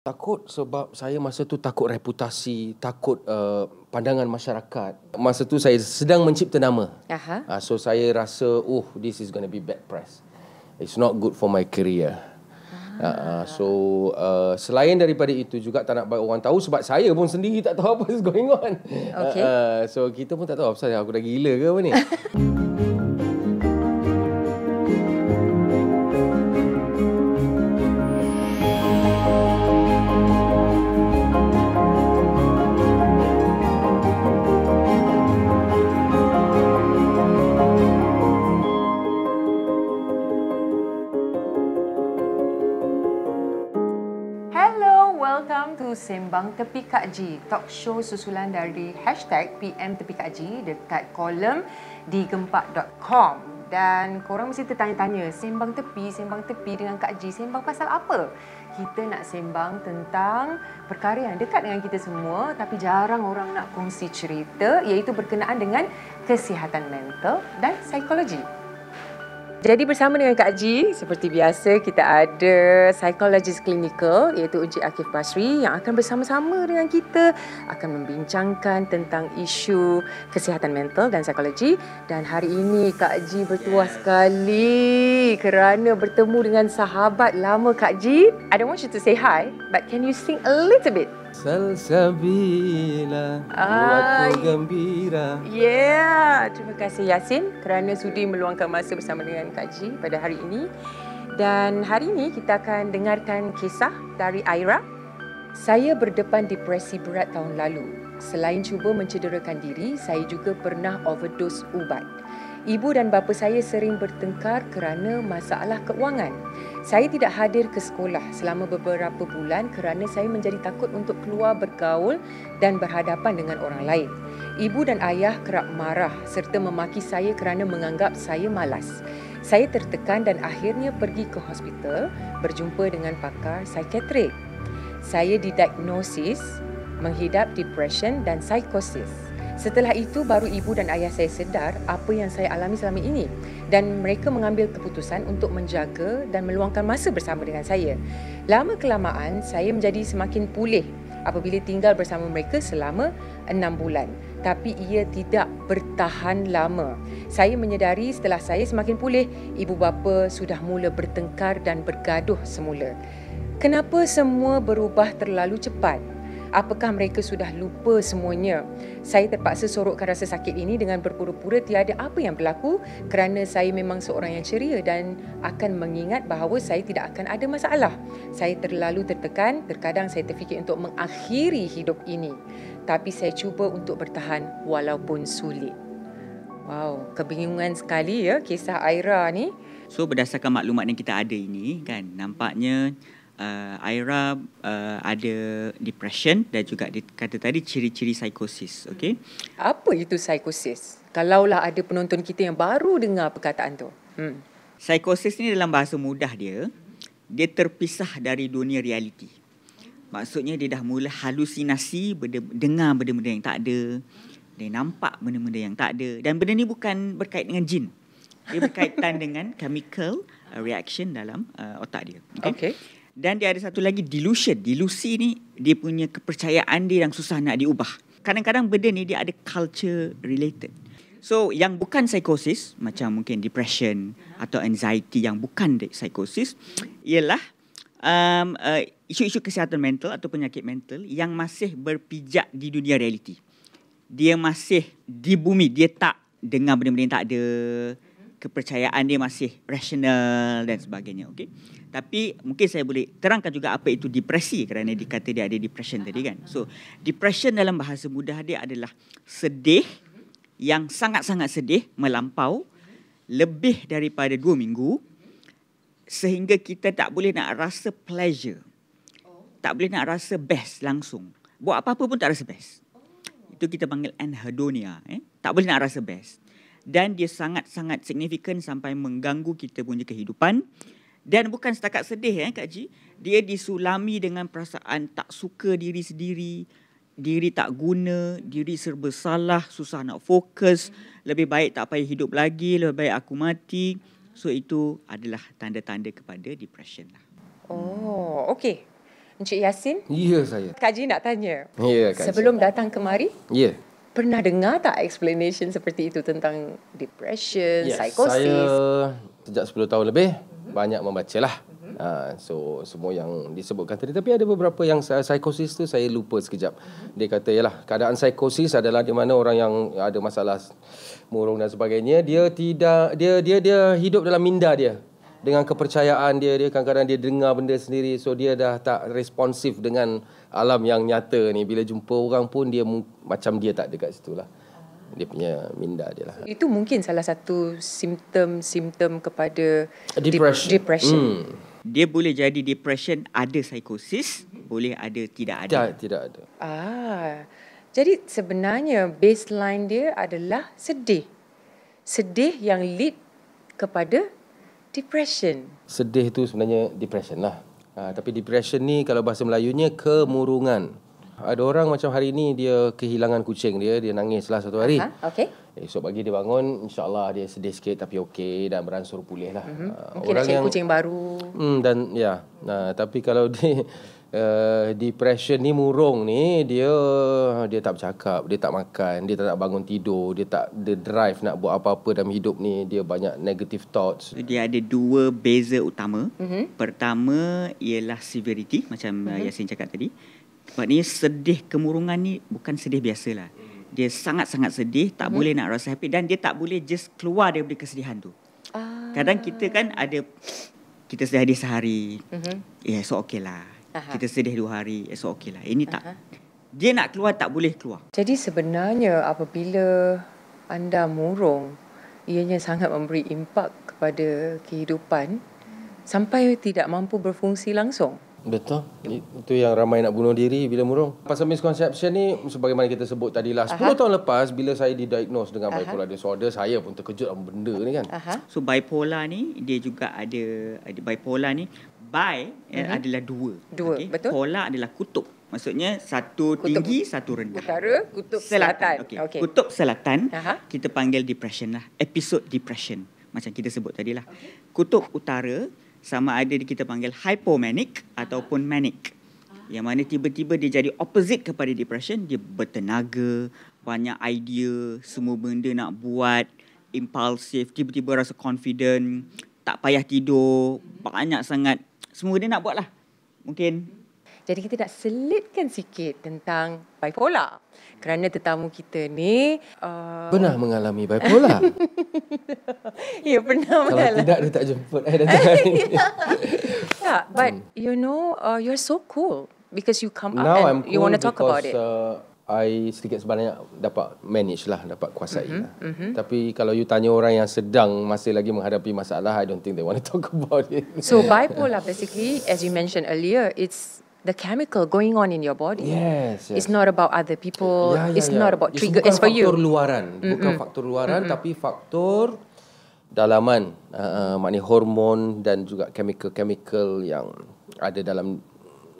Takut sebab saya masa tu takut reputasi, takut uh, pandangan masyarakat. Masa tu saya sedang mencipta nama. Aha. Uh, so saya rasa, oh, this is going to be bad press. It's not good for my career. Uh, so uh, selain daripada itu juga tak nak bagi orang tahu sebab saya pun sendiri tak tahu apa is going on. Okay. Uh, uh, so kita pun tak tahu apa aku dah gila ke apa ni. Sembang Tepi Kak Ji, talk show susulan dari hashtag PM Tepi Kak dekat kolom di gempak.com. Dan korang mesti tertanya-tanya, sembang tepi, sembang tepi dengan Kak Ji, sembang pasal apa? Kita nak sembang tentang perkara yang dekat dengan kita semua tapi jarang orang nak kongsi cerita iaitu berkenaan dengan kesihatan mental dan psikologi. Jadi bersama dengan Kak Ji, seperti biasa kita ada psikologis klinikal iaitu Encik Akif Basri yang akan bersama-sama dengan kita akan membincangkan tentang isu kesihatan mental dan psikologi dan hari ini Kak Ji bertuah sekali kerana bertemu dengan sahabat lama Kak Ji. I don't want you to say hi, but can you sing a little bit? Salsabila buatku gembira. Yeah, terima kasih Yasin kerana sudi meluangkan masa bersama dengan Kak Ji pada hari ini. Dan hari ini kita akan dengarkan kisah dari Aira. Saya berdepan depresi berat tahun lalu. Selain cuba mencederakan diri, saya juga pernah overdose ubat. Ibu dan bapa saya sering bertengkar kerana masalah keuangan. Saya tidak hadir ke sekolah selama beberapa bulan kerana saya menjadi takut untuk keluar bergaul dan berhadapan dengan orang lain. Ibu dan ayah kerap marah serta memaki saya kerana menganggap saya malas. Saya tertekan dan akhirnya pergi ke hospital berjumpa dengan pakar psikiatrik. Saya didiagnosis menghidap depression dan psikosis. Setelah itu baru ibu dan ayah saya sedar apa yang saya alami selama ini dan mereka mengambil keputusan untuk menjaga dan meluangkan masa bersama dengan saya. Lama kelamaan saya menjadi semakin pulih apabila tinggal bersama mereka selama enam bulan. Tapi ia tidak bertahan lama. Saya menyedari setelah saya semakin pulih, ibu bapa sudah mula bertengkar dan bergaduh semula. Kenapa semua berubah terlalu cepat? Apakah mereka sudah lupa semuanya? Saya terpaksa sorokkan rasa sakit ini dengan berpura-pura tiada apa yang berlaku kerana saya memang seorang yang ceria dan akan mengingat bahawa saya tidak akan ada masalah. Saya terlalu tertekan, terkadang saya terfikir untuk mengakhiri hidup ini. Tapi saya cuba untuk bertahan walaupun sulit. Wow, kebingungan sekali ya kisah Aira ni. So berdasarkan maklumat yang kita ada ini kan nampaknya uh, Aira uh, ada depression dan juga kata tadi ciri-ciri psikosis okey Apa itu psikosis? Kalaulah ada penonton kita yang baru dengar perkataan tu. Hmm. psikosis ni dalam bahasa mudah dia dia terpisah dari dunia realiti maksudnya dia dah mula halusinasi benda, dengar benda-benda yang tak ada dia nampak benda-benda yang tak ada dan benda ni bukan berkait dengan jin dia berkaitan dengan chemical reaction dalam uh, otak dia Okay. Dan dia ada satu lagi delusion. Delusi ni dia punya kepercayaan dia yang susah nak diubah. Kadang-kadang benda ni dia ada culture related. So yang bukan psikosis macam mungkin depression atau anxiety yang bukan psikosis ialah um, uh, isu-isu kesihatan mental atau penyakit mental yang masih berpijak di dunia realiti. Dia masih di bumi, dia tak dengar benda-benda yang tak ada, kepercayaan dia masih rasional dan sebagainya, okey. Tapi mungkin saya boleh terangkan juga apa itu depresi kerana dikata dia ada depression tadi kan. So, depression dalam bahasa mudah dia adalah sedih yang sangat-sangat sedih melampau lebih daripada dua minggu sehingga kita tak boleh nak rasa pleasure. Tak boleh nak rasa best langsung. Buat apa-apa pun tak rasa best. Itu kita panggil anhedonia. Eh? Tak boleh nak rasa best. Dan dia sangat-sangat signifikan sampai mengganggu kita punya kehidupan. Dan bukan setakat sedih eh Kak Ji. Dia disulami dengan perasaan tak suka diri sendiri. Diri tak guna, diri serba salah, susah nak fokus. Lebih baik tak payah hidup lagi, lebih baik aku mati. So itu adalah tanda-tanda kepada depression lah. Oh, okey. Encik Yasin, Ya saya. Kak Ji nak tanya. Ya Kak Sebelum datang kemari, Ya. Pernah dengar tak explanation seperti itu tentang depression, Yes, psikosis? Saya sejak 10 tahun lebih banyak membaca lah. Uh, so semua yang disebutkan tadi tapi ada beberapa yang saya- psikosis tu saya lupa sekejap. Dia kata yalah keadaan psikosis adalah di mana orang yang ada masalah murung dan sebagainya dia tidak dia dia dia hidup dalam minda dia dengan kepercayaan dia dia kadang-kadang dia dengar benda sendiri so dia dah tak responsif dengan alam yang nyata ni bila jumpa orang pun dia macam dia tak ada kat situ lah. Dia punya minda dia lah. Itu mungkin salah satu simptom-simptom kepada dep- Depression. depression. Hmm. Dia boleh jadi depression, ada psikosis, boleh ada tidak ada. Tidak, tidak ada. Ah, jadi sebenarnya baseline dia adalah sedih. Sedih yang lead kepada depression. Sedih tu sebenarnya depression lah. Ha, tapi depression ni kalau bahasa Melayunya kemurungan. Ada orang macam hari ni dia kehilangan kucing dia, dia nangis lah satu hari. Ha, okey. Esok pagi dia bangun, insyaAllah dia sedih sikit tapi okey dan beransur pulih lah. Mm-hmm. Mungkin nak cari kucing baru. Hmm, dan ya, nah, tapi kalau dia uh, depression ni murung ni dia dia tak bercakap, dia tak makan, dia tak nak bangun tidur, dia tak the drive nak buat apa-apa dalam hidup ni, dia banyak negative thoughts. So, dia ada dua beza utama. Mm-hmm. Pertama ialah severity macam mm-hmm. Yasin cakap tadi. Maknanya sedih kemurungan ni bukan sedih biasalah. Dia sangat-sangat sedih, tak mm-hmm. boleh nak rasa happy dan dia tak boleh just keluar daripada kesedihan tu. Ah. Kadang kita kan ada kita sedih sehari. Mhm. Ya, esok okey lah. Aha. Kita sedih dua hari, esok okey lah. Ini tak. Dia nak keluar tak boleh keluar. Jadi sebenarnya apabila anda murung, ianya sangat memberi impak kepada kehidupan sampai tidak mampu berfungsi langsung. Betul. Itu yang ramai nak bunuh diri bila murung. Pasal misconception ni sebagaimana kita sebut tadi lah. 10 Aha. tahun lepas bila saya didiagnose dengan bipolar disorder, saya pun terkejut benda ni kan. Aha. So bipolar ni dia juga ada ada bipolar ni bi uh-huh. adalah dua. Mhm. Dua, betul. Polar adalah kutub. Maksudnya satu Kutub tinggi, satu rendah. Utara, kutub selatan. Okey. Okey. Kutub selatan Aha. kita panggil depression lah. Episode depression. Macam kita sebut tadi lah. Kutub utara sama ada kita panggil hypomanic ataupun manic. Yang mana tiba-tiba dia jadi opposite kepada depression. Dia bertenaga, banyak idea, semua benda nak buat, impulsif, tiba-tiba rasa confident, tak payah tidur, banyak sangat. Semua dia nak buat lah. Mungkin Jadi kita nak selitkan sikit tentang bipolar. Kerana tetamu kita ni uh, Pernah mengalami bipolar. ya pernah Kalau mengalami. tidak dia tak jemput saya datang hari ni. Tak, but you know, uh, you're so cool because you come up Now and I'm you cool want to talk about because, it. Uh, I sedikit sebanyak dapat manage lah, dapat kuasai Mhm, lah. Tapi kalau you tanya orang yang sedang masih lagi menghadapi masalah, I don't think they want to talk about it. So bipolar basically, as you mentioned earlier, it's the chemical going on in your body. Yes, yes. It's not about other people. Ya, ya, it's ya. not about It's trigger. bukan It's for you. faktor luaran, bukan faktor luaran tapi faktor dalaman, uh, maknanya hormon dan juga chemical-chemical yang ada dalam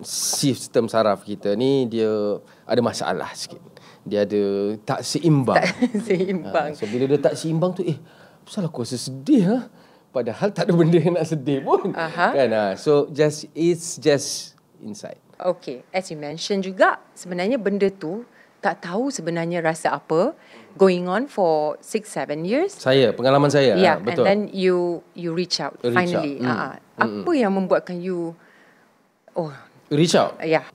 sistem saraf kita ni dia ada masalah sikit. Dia ada tak seimbang. Seimbang. Ha, so bila dia tak seimbang tu eh pasal aku rasa sedih ha? Padahal tak ada benda yang nak sedih pun. Aha. Kan ha? So just it's just inside. Okay, as you mentioned juga, sebenarnya benda tu tak tahu sebenarnya rasa apa going on for six seven years. Saya pengalaman saya yeah, ha, betul. and then you you reach out Reach finally. out. Ah, ah. Apa yang membuatkan you oh reach out. yeah.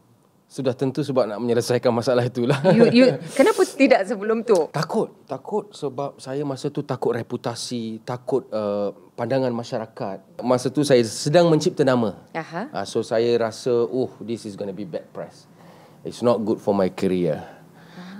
Sudah tentu sebab nak menyelesaikan masalah itulah. You you kenapa tidak sebelum tu? takut, takut sebab saya masa tu takut reputasi, takut uh, pandangan masyarakat. Masa tu saya sedang mencipta nama. Aha. Uh, so saya rasa, oh, this is going to be bad press. It's not good for my career.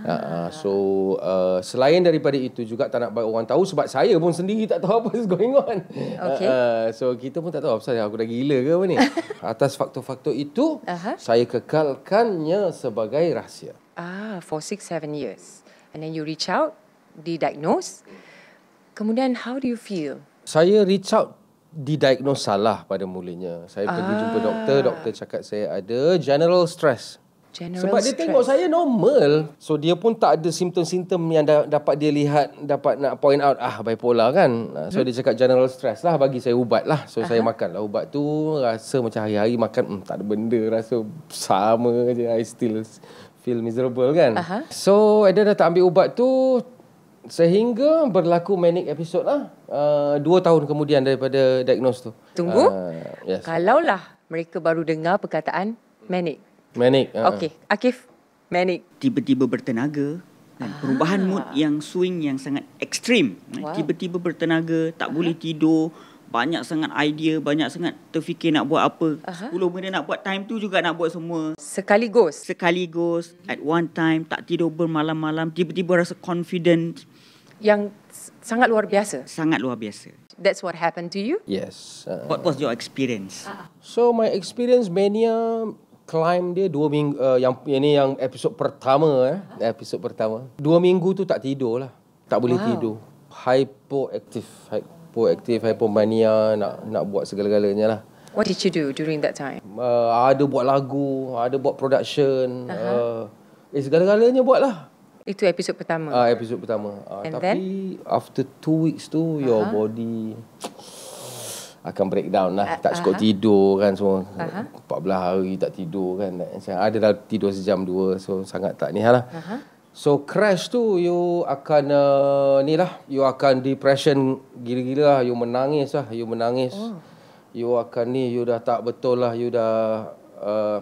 Uh, so uh, selain daripada itu juga tak nak bagi orang tahu sebab saya pun sendiri tak tahu apa is going on. Okay. Uh, so kita pun tak tahu apa aku dah gila ke apa ni. Atas faktor-faktor itu Aha. saya kekalkannya sebagai rahsia. Ah, for six seven years, and then you reach out, didiagnose. Kemudian how do you feel? Saya reach out didiagnose salah pada mulanya. Saya pergi Ah. jumpa doktor, doktor cakap saya ada general stress. General Sebab dia tengok saya normal. So dia pun tak ada simptom-simptom yang da- dapat dia lihat, dapat nak point out ah bipolar kan. Ah, So dia cakap general stress lah bagi saya ubat lah. So saya makan lah ubat tu rasa macam hari-hari makan hmm, tak ada benda rasa sama je I still feel miserable kan. Aha. So dia dah tak ambil ubat tu sehingga berlaku manic episode lah. Uh, dua tahun kemudian daripada diagnose tu. Tunggu. Uh, yes. Kalaulah mereka baru dengar perkataan manic. Manic. uh. Okey, Akif, manic. tiba-tiba bertenaga dan perubahan mood yang swing yang sangat ekstrim Wow. tiba-tiba bertenaga tak boleh tidur banyak sangat idea banyak sangat terfikir nak buat apa Aha. 10 benda nak buat time tu juga nak buat semua Sekaligus. sekaligus at one time tak tidur bermalam-malam tiba-tiba rasa confident Yang sangat luar biasa. sangat luar biasa That's what happened to you? Yes. Uh. what was your experience So my experience mania climb dia dua minggu uh, yang ini yang episod pertama eh. Episod pertama. Dua minggu tu tak tidur lah. Tak boleh Wow. tidur. Hypoactive. Hypoactive hypomania nak nak buat segala-galanya lah. What did you do during that time? uh, ada buat lagu ada buat production uh, eh. Segala-galanya buat lah. Itu episod pertama. uh, episod pertama. Uh, And tapi after two weeks tu your body akan breakdown lah. Ah, tak cukup aha. tidur kan semua. Aha. 14 hari tak tidur kan. Macam ada dah tidur sejam dua. So sangat tak ni lah. Aha. So crash tu you akan uh, ni lah. You akan depression gila-gila lah. You menangis lah. You menangis. Oh. You akan ni. You dah tak betul lah. You dah... Uh,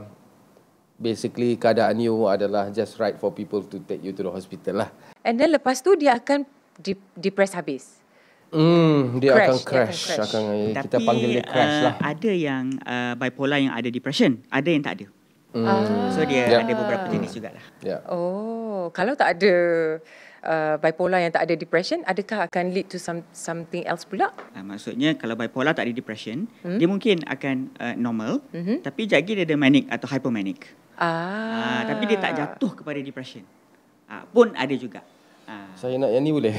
basically keadaan you adalah just right for people to take you to the hospital lah. And then lepas tu dia akan de- depress habis. Hmm, dia Crash, akan dia akan crash. crash. Akan, kita tapi panggil dia crash uh, lah. ada yang uh, bipolar yang ada depression ada yang tak ada Hmm. so dia Ya. ada beberapa jenis jugalah Ya. Oh, kalau tak ada uh, bipolar yang tak ada depression, adakah akan lead to some something else pula? Uh, maksudnya kalau bipolar tak ada depression, hmm? dia mungkin akan uh, normal, Mhm. mm-hmm. tapi lagi dia ada manic atau hypomanic. Ah. Uh, tapi dia tak jatuh kepada depression. Uh, pun ada juga. Uh, Saya nak yang ni boleh?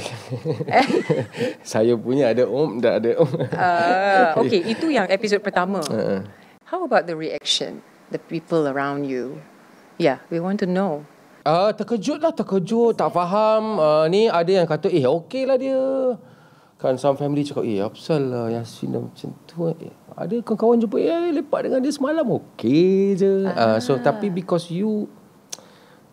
Saya punya ada om, tak ada om. Ah, okay, itu yang episod pertama. Uh-uh. How about the reaction, the people around you? Yeah, we want to know. Ah, terkejut lah, terkejut, tak faham. Uh, ni ada yang kata, eh okey lah dia. Kan some family cakap, eh apa lah Yasin dah macam tu. Eh, ada kawan-kawan jumpa, eh lepak dengan dia semalam, okey je. Ah. Uh, so tapi because you,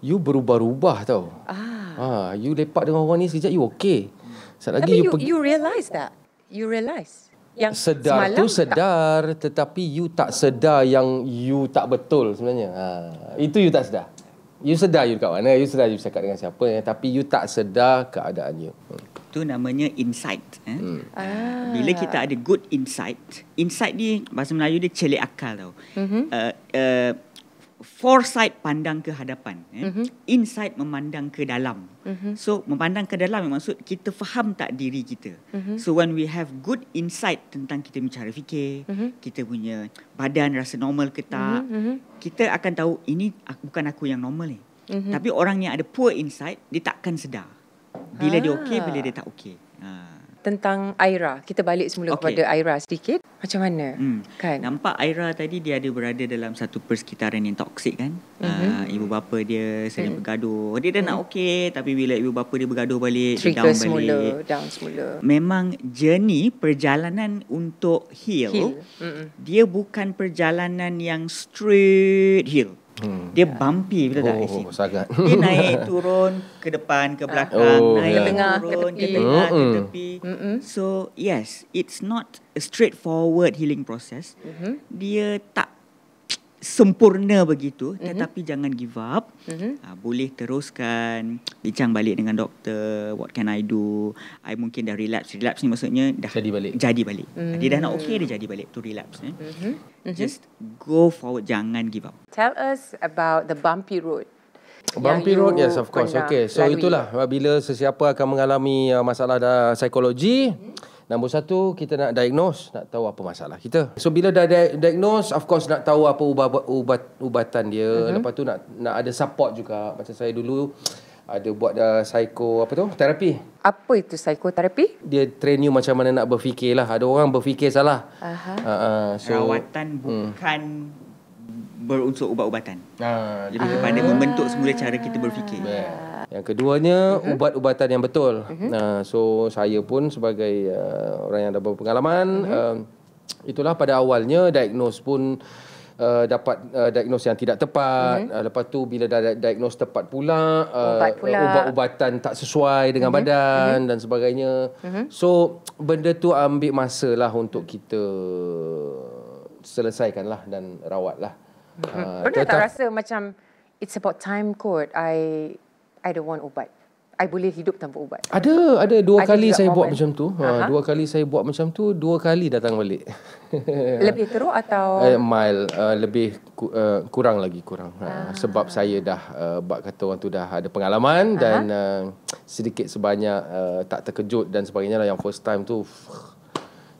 you berubah-ubah tau. Ah. Ah, you lepak dengan orang ni sekejap, you okey. Sekejap lagi Tapi you, you, pergi. you realise that? You realise? Yang sedar semalam tu tak- sedar tetapi you tak sedar yang you tak betul sebenarnya. Ha, itu you tak sedar. You sedar you dekat mana, you sedar you cakap dengan siapa eh, tapi you tak sedar keadaan you. Hmm. itu namanya insight. Eh? Hmm. Ah. Bila kita ada good insight, insight ni bahasa Melayu dia celik akal tau. Mm-hmm. Uh, uh, foresight pandang ke hadapan, eh? mm-hmm. insight memandang ke dalam. Mm-hmm. So memandang ke dalam maksud kita faham tak diri kita. Mm-hmm. So when we have good insight tentang kita punya cara fikir, mm-hmm. kita punya badan rasa normal ke tak, mm-hmm. kita akan tahu ini bukan aku yang normal ni. Mm-hmm. Tapi orang yang ada poor insight dia takkan sedar. Bila dia okey, Ah. bila dia tak okey. Ha. Tentang Aira. Kita balik semula Okey. kepada Aira sedikit. Macam mana? Hmm. Kan? Nampak Aira tadi dia ada berada dalam satu persekitaran yang toksik kan. Mhm. Mm-hmm. Uh, ibu bapa dia sering mm. bergaduh. Dia dah mm. nak okey tapi bila ibu bapa dia bergaduh balik, dia Trigger down semula. balik. Down semula. Memang journey perjalanan untuk heal, Heal. Mm-mm. dia bukan perjalanan yang straight heal. Hmm. Dia bumpy betul tak Oh, Yasin? sangat. Dia naik turun ke depan ke belakang, Oh, naik ya. Ke tengah, ke turun ke tepi. tengah ke Mm-mm. tepi. Mm-mm. So yes, it's not a straightforward healing process. Mhm. Dia tak sempurna begitu, tetapi jangan give up. Mhm. Uh, boleh teruskan bincang balik dengan doktor. What can I do? I mungkin dah relapse. Relapse ni maksudnya dah Jadi balik. Jadi balik. Mm. Dia dah nak okay, dia jadi balik to relapse. Eh. Mhm. Just go forward, jangan give up. Tell us about the bumpy road. Bumpy road, yes of course. Okay, so lalui. itulah bila sesiapa akan mengalami uh, masalah dah psikologi. Nombor satu, kita nak diagnose, nak tahu apa masalah kita. So bila dah di- diagnose, of course nak tahu apa ubat, ubat ubatan dia. Uh-huh. Lepas tu nak nak ada support juga. Macam saya dulu ada buat uh, psycho apa tu? Terapi. Apa itu psikoterapi? Dia train you macam mana nak berfikir lah. Ada orang berfikir salah. Aha. Uh, uh, so Rawatan bukan berunsur ubat-ubatan. Ah, Lebih kepada membentuk semula cara kita berfikir. Yeah. Yang keduanya uh-huh. ubat-ubatan yang betul. Uh-huh. Uh, so saya pun sebagai uh, orang yang dah berpengalaman uh-huh. uh, itulah pada awalnya diagnose pun uh, dapat uh, diagnose yang tidak tepat. Uh-huh. Uh, lepas tu bila dah diagnose tepat pula, uh, Ubat pula. ubat-ubatan tak sesuai dengan uh-huh. badan uh-huh. dan sebagainya. Uh-huh. So benda tu ambil masa lah untuk kita selesaikan lah dan rawat lah. Uh, Pernah tak rasa macam it's about time kot. I I don't want ubat. I boleh hidup tanpa ubat. Ada, ada dua Ada kali saya buat momen. macam tu. Ha, dua kali saya buat macam tu, dua kali datang balik. Lebih teruk atau Eh, mild, uh, lebih ku, uh, kurang lagi kurang. Ha, sebab saya dah uh, bab kata orang tu dah ada pengalaman dan uh, sedikit sebanyak uh, tak terkejut dan sebagainya lah yang first time tu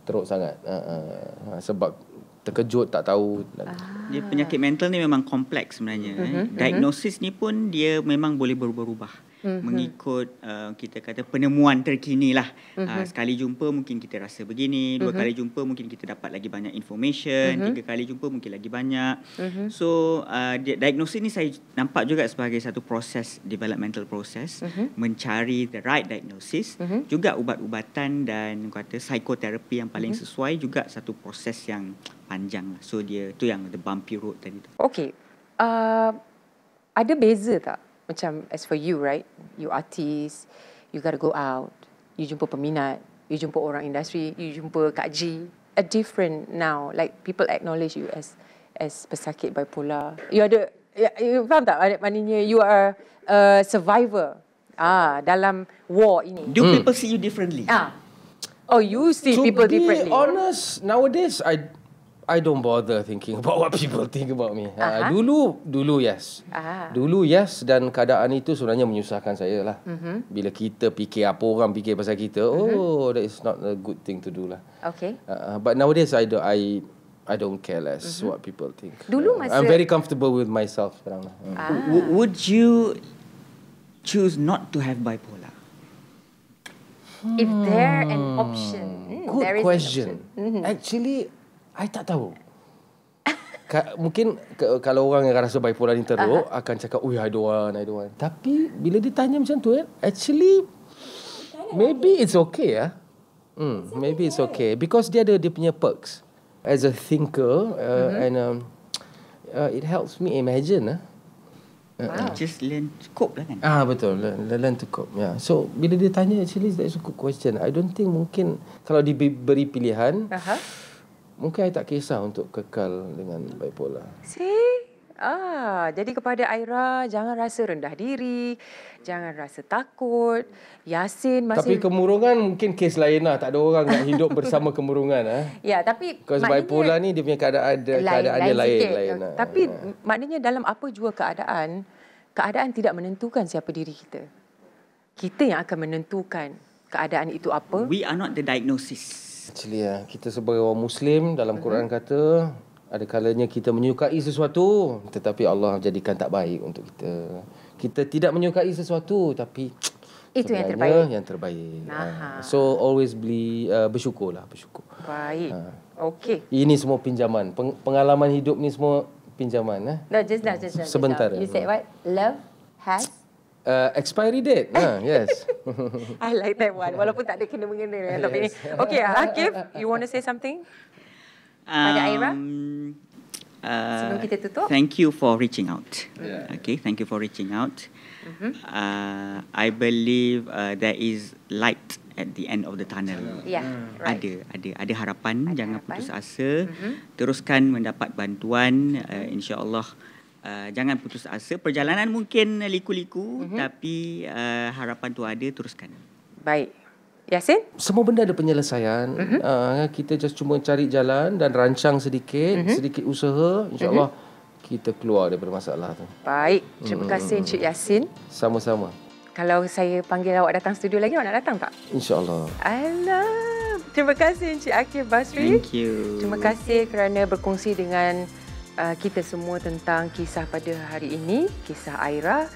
teruk sangat. Uh, uh, sebab terkejut tak tahu dan Dia penyakit mental ni memang kompleks sebenarnya. Eh. Diagnosis ni pun dia memang boleh berubah-ubah. Mengikut uh, kita kata penemuan terkini lah. Uh, sekali jumpa mungkin kita rasa begini. Dua kali jumpa mungkin kita dapat lagi banyak information. Tiga kali jumpa mungkin lagi banyak. So uh, di- diagnosis ni saya nampak juga sebagai satu proses developmental proses. Mencari the right diagnosis. Juga ubat-ubatan dan kata psikoterapi yang paling sesuai juga satu proses yang panjang lah. So dia tu yang the bumpy road tadi tu. Okay. Uh, ada beza tak? Macam as for you, right? You artist, you gotta go out. You jumpa peminat, you jumpa orang industri, you jumpa Kak G. A different now. Like people acknowledge you as as pesakit bipolar. You ada, ya- you faham tak? Maknanya you are a survivor. Ah, dalam war ini. Do people see you differently? Ah. Oh, you see people to be differently. honest, nowadays I I don't bother thinking about what people think about me. Aha. Uh, dulu dulu yes. Ah. Dulu yes dan keadaan itu sebenarnya menyusahkan saya lah. Mhm. Mm-hmm. Bila kita fikir apa orang fikir pasal kita, mm-hmm. oh that is not a good thing to do lah. Okay. Uh, but nowadays I do I I don't care less mm-hmm. what people think. Dulu Uh, masa- I'm very comfortable with myself sekarang lah. Uh. Ah. W- would you choose not to have bipolar? If there an option. Hmm, Good there is an question. option. Mhm. Actually, I tak tahu. Ka- mungkin ke, kalau orang yang rasa bipolar ni teruk uh-huh. akan cakap, "Oh, I don't want, I don't want." Tapi bila ditanya macam tu eh, actually maybe it's okay ya. Hmm, maybe it's okay because dia ada dia punya perks as a thinker uh, and um, uh, it helps me imagine ah. Wow. Just learn to cope lah kan? Ah betul learn, learn to cope. Yeah. So bila dia tanya actually that's a good question. I don't think mungkin kalau diberi pilihan Aha. Mungkin I tak kisah untuk kekal dengan bipolar. See? Ah, jadi kepada Aira, jangan rasa rendah diri, jangan rasa takut. Yasin Tapi masih kemurungan mungkin kes lain lah. Tak ada orang nak hidup bersama kemurungan. Eh. Ya, tapi Because bipolar ni dia punya keadaan dia, keadaan dia lain. sikit. lain lah. Tapi maknanya dalam apa jua keadaan, keadaan tidak menentukan siapa diri kita. Kita yang akan menentukan keadaan itu apa. We are not the diagnosis. Actually ya, kita sebagai orang Muslim dalam Mhm. Quran kata ada kalanya kita menyukai sesuatu tetapi Allah jadikan tak baik untuk kita. Kita tidak menyukai sesuatu tapi Itu yang terbaik. Yang terbaik. Aha. Ha. So always beli uh, bersyukurlah, bersyukur. Baik. Ah. Okey. Ini semua pinjaman. Peng- pengalaman hidup ni semua pinjaman eh. No, just now, just now. just Sebentar, now. You eh. said what? Love has Uh, expiry date. ha, yes. I like that one. Walaupun tak ada kena-mengena dengan topik ni. Okay, Akif, you want to say something? Pada Aira? Um, uh, Sebelum kita tutup? Thank you for reaching out. Yeah. Okay, thank you for reaching out. Mm-hmm. Uh, I believe uh, there is light at the end of the tunnel. Yeah, right. Ada, ada, ada harapan. Ada Jangan harapan. putus asa. Mhm. Teruskan mendapat bantuan. Uh, InsyaAllah. Uh, jangan putus asa. Perjalanan mungkin liku-liku, Mhm. tapi uh, harapan tu ada. Teruskan. Baik. Yasin? semua benda ada penyelesaian. Mhm. Uh, kita just cuma cari jalan dan rancang sedikit, Mhm. sedikit usaha, insya-Allah kita keluar daripada masalah tu. Baik. Terima kasih Encik Yasin. Sama-sama. Kalau saya panggil awak datang studio lagi, awak nak datang tak? Insya-Allah. Alah. Terima kasih Encik Akif Basri. Thank you. Terima kasih kerana berkongsi dengan kita semua tentang kisah pada hari ini, kisah Aira.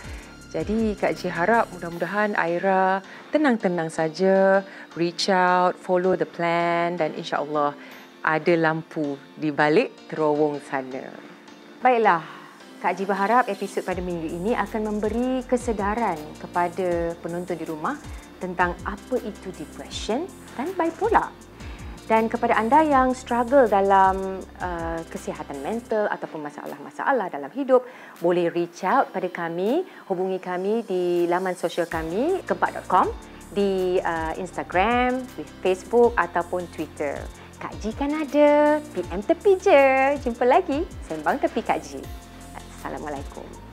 Jadi Kak Ji harap mudah-mudahan Aira tenang-tenang saja, reach out, follow the plan dan insya-Allah ada lampu di balik terowong sana. Baiklah, Kak Ji berharap episod pada minggu ini akan memberi kesedaran kepada penonton di rumah tentang apa itu depression dan bipolar. Dan kepada anda yang struggle dalam uh, kesihatan mental ataupun masalah-masalah dalam hidup, boleh reach out pada kami, hubungi kami di laman sosial kami, kempak.com, di uh, Instagram, di Facebook ataupun Twitter. Kak Ji kan ada, PM tepi je. Jumpa lagi, sembang tepi Kak Ji. Assalamualaikum.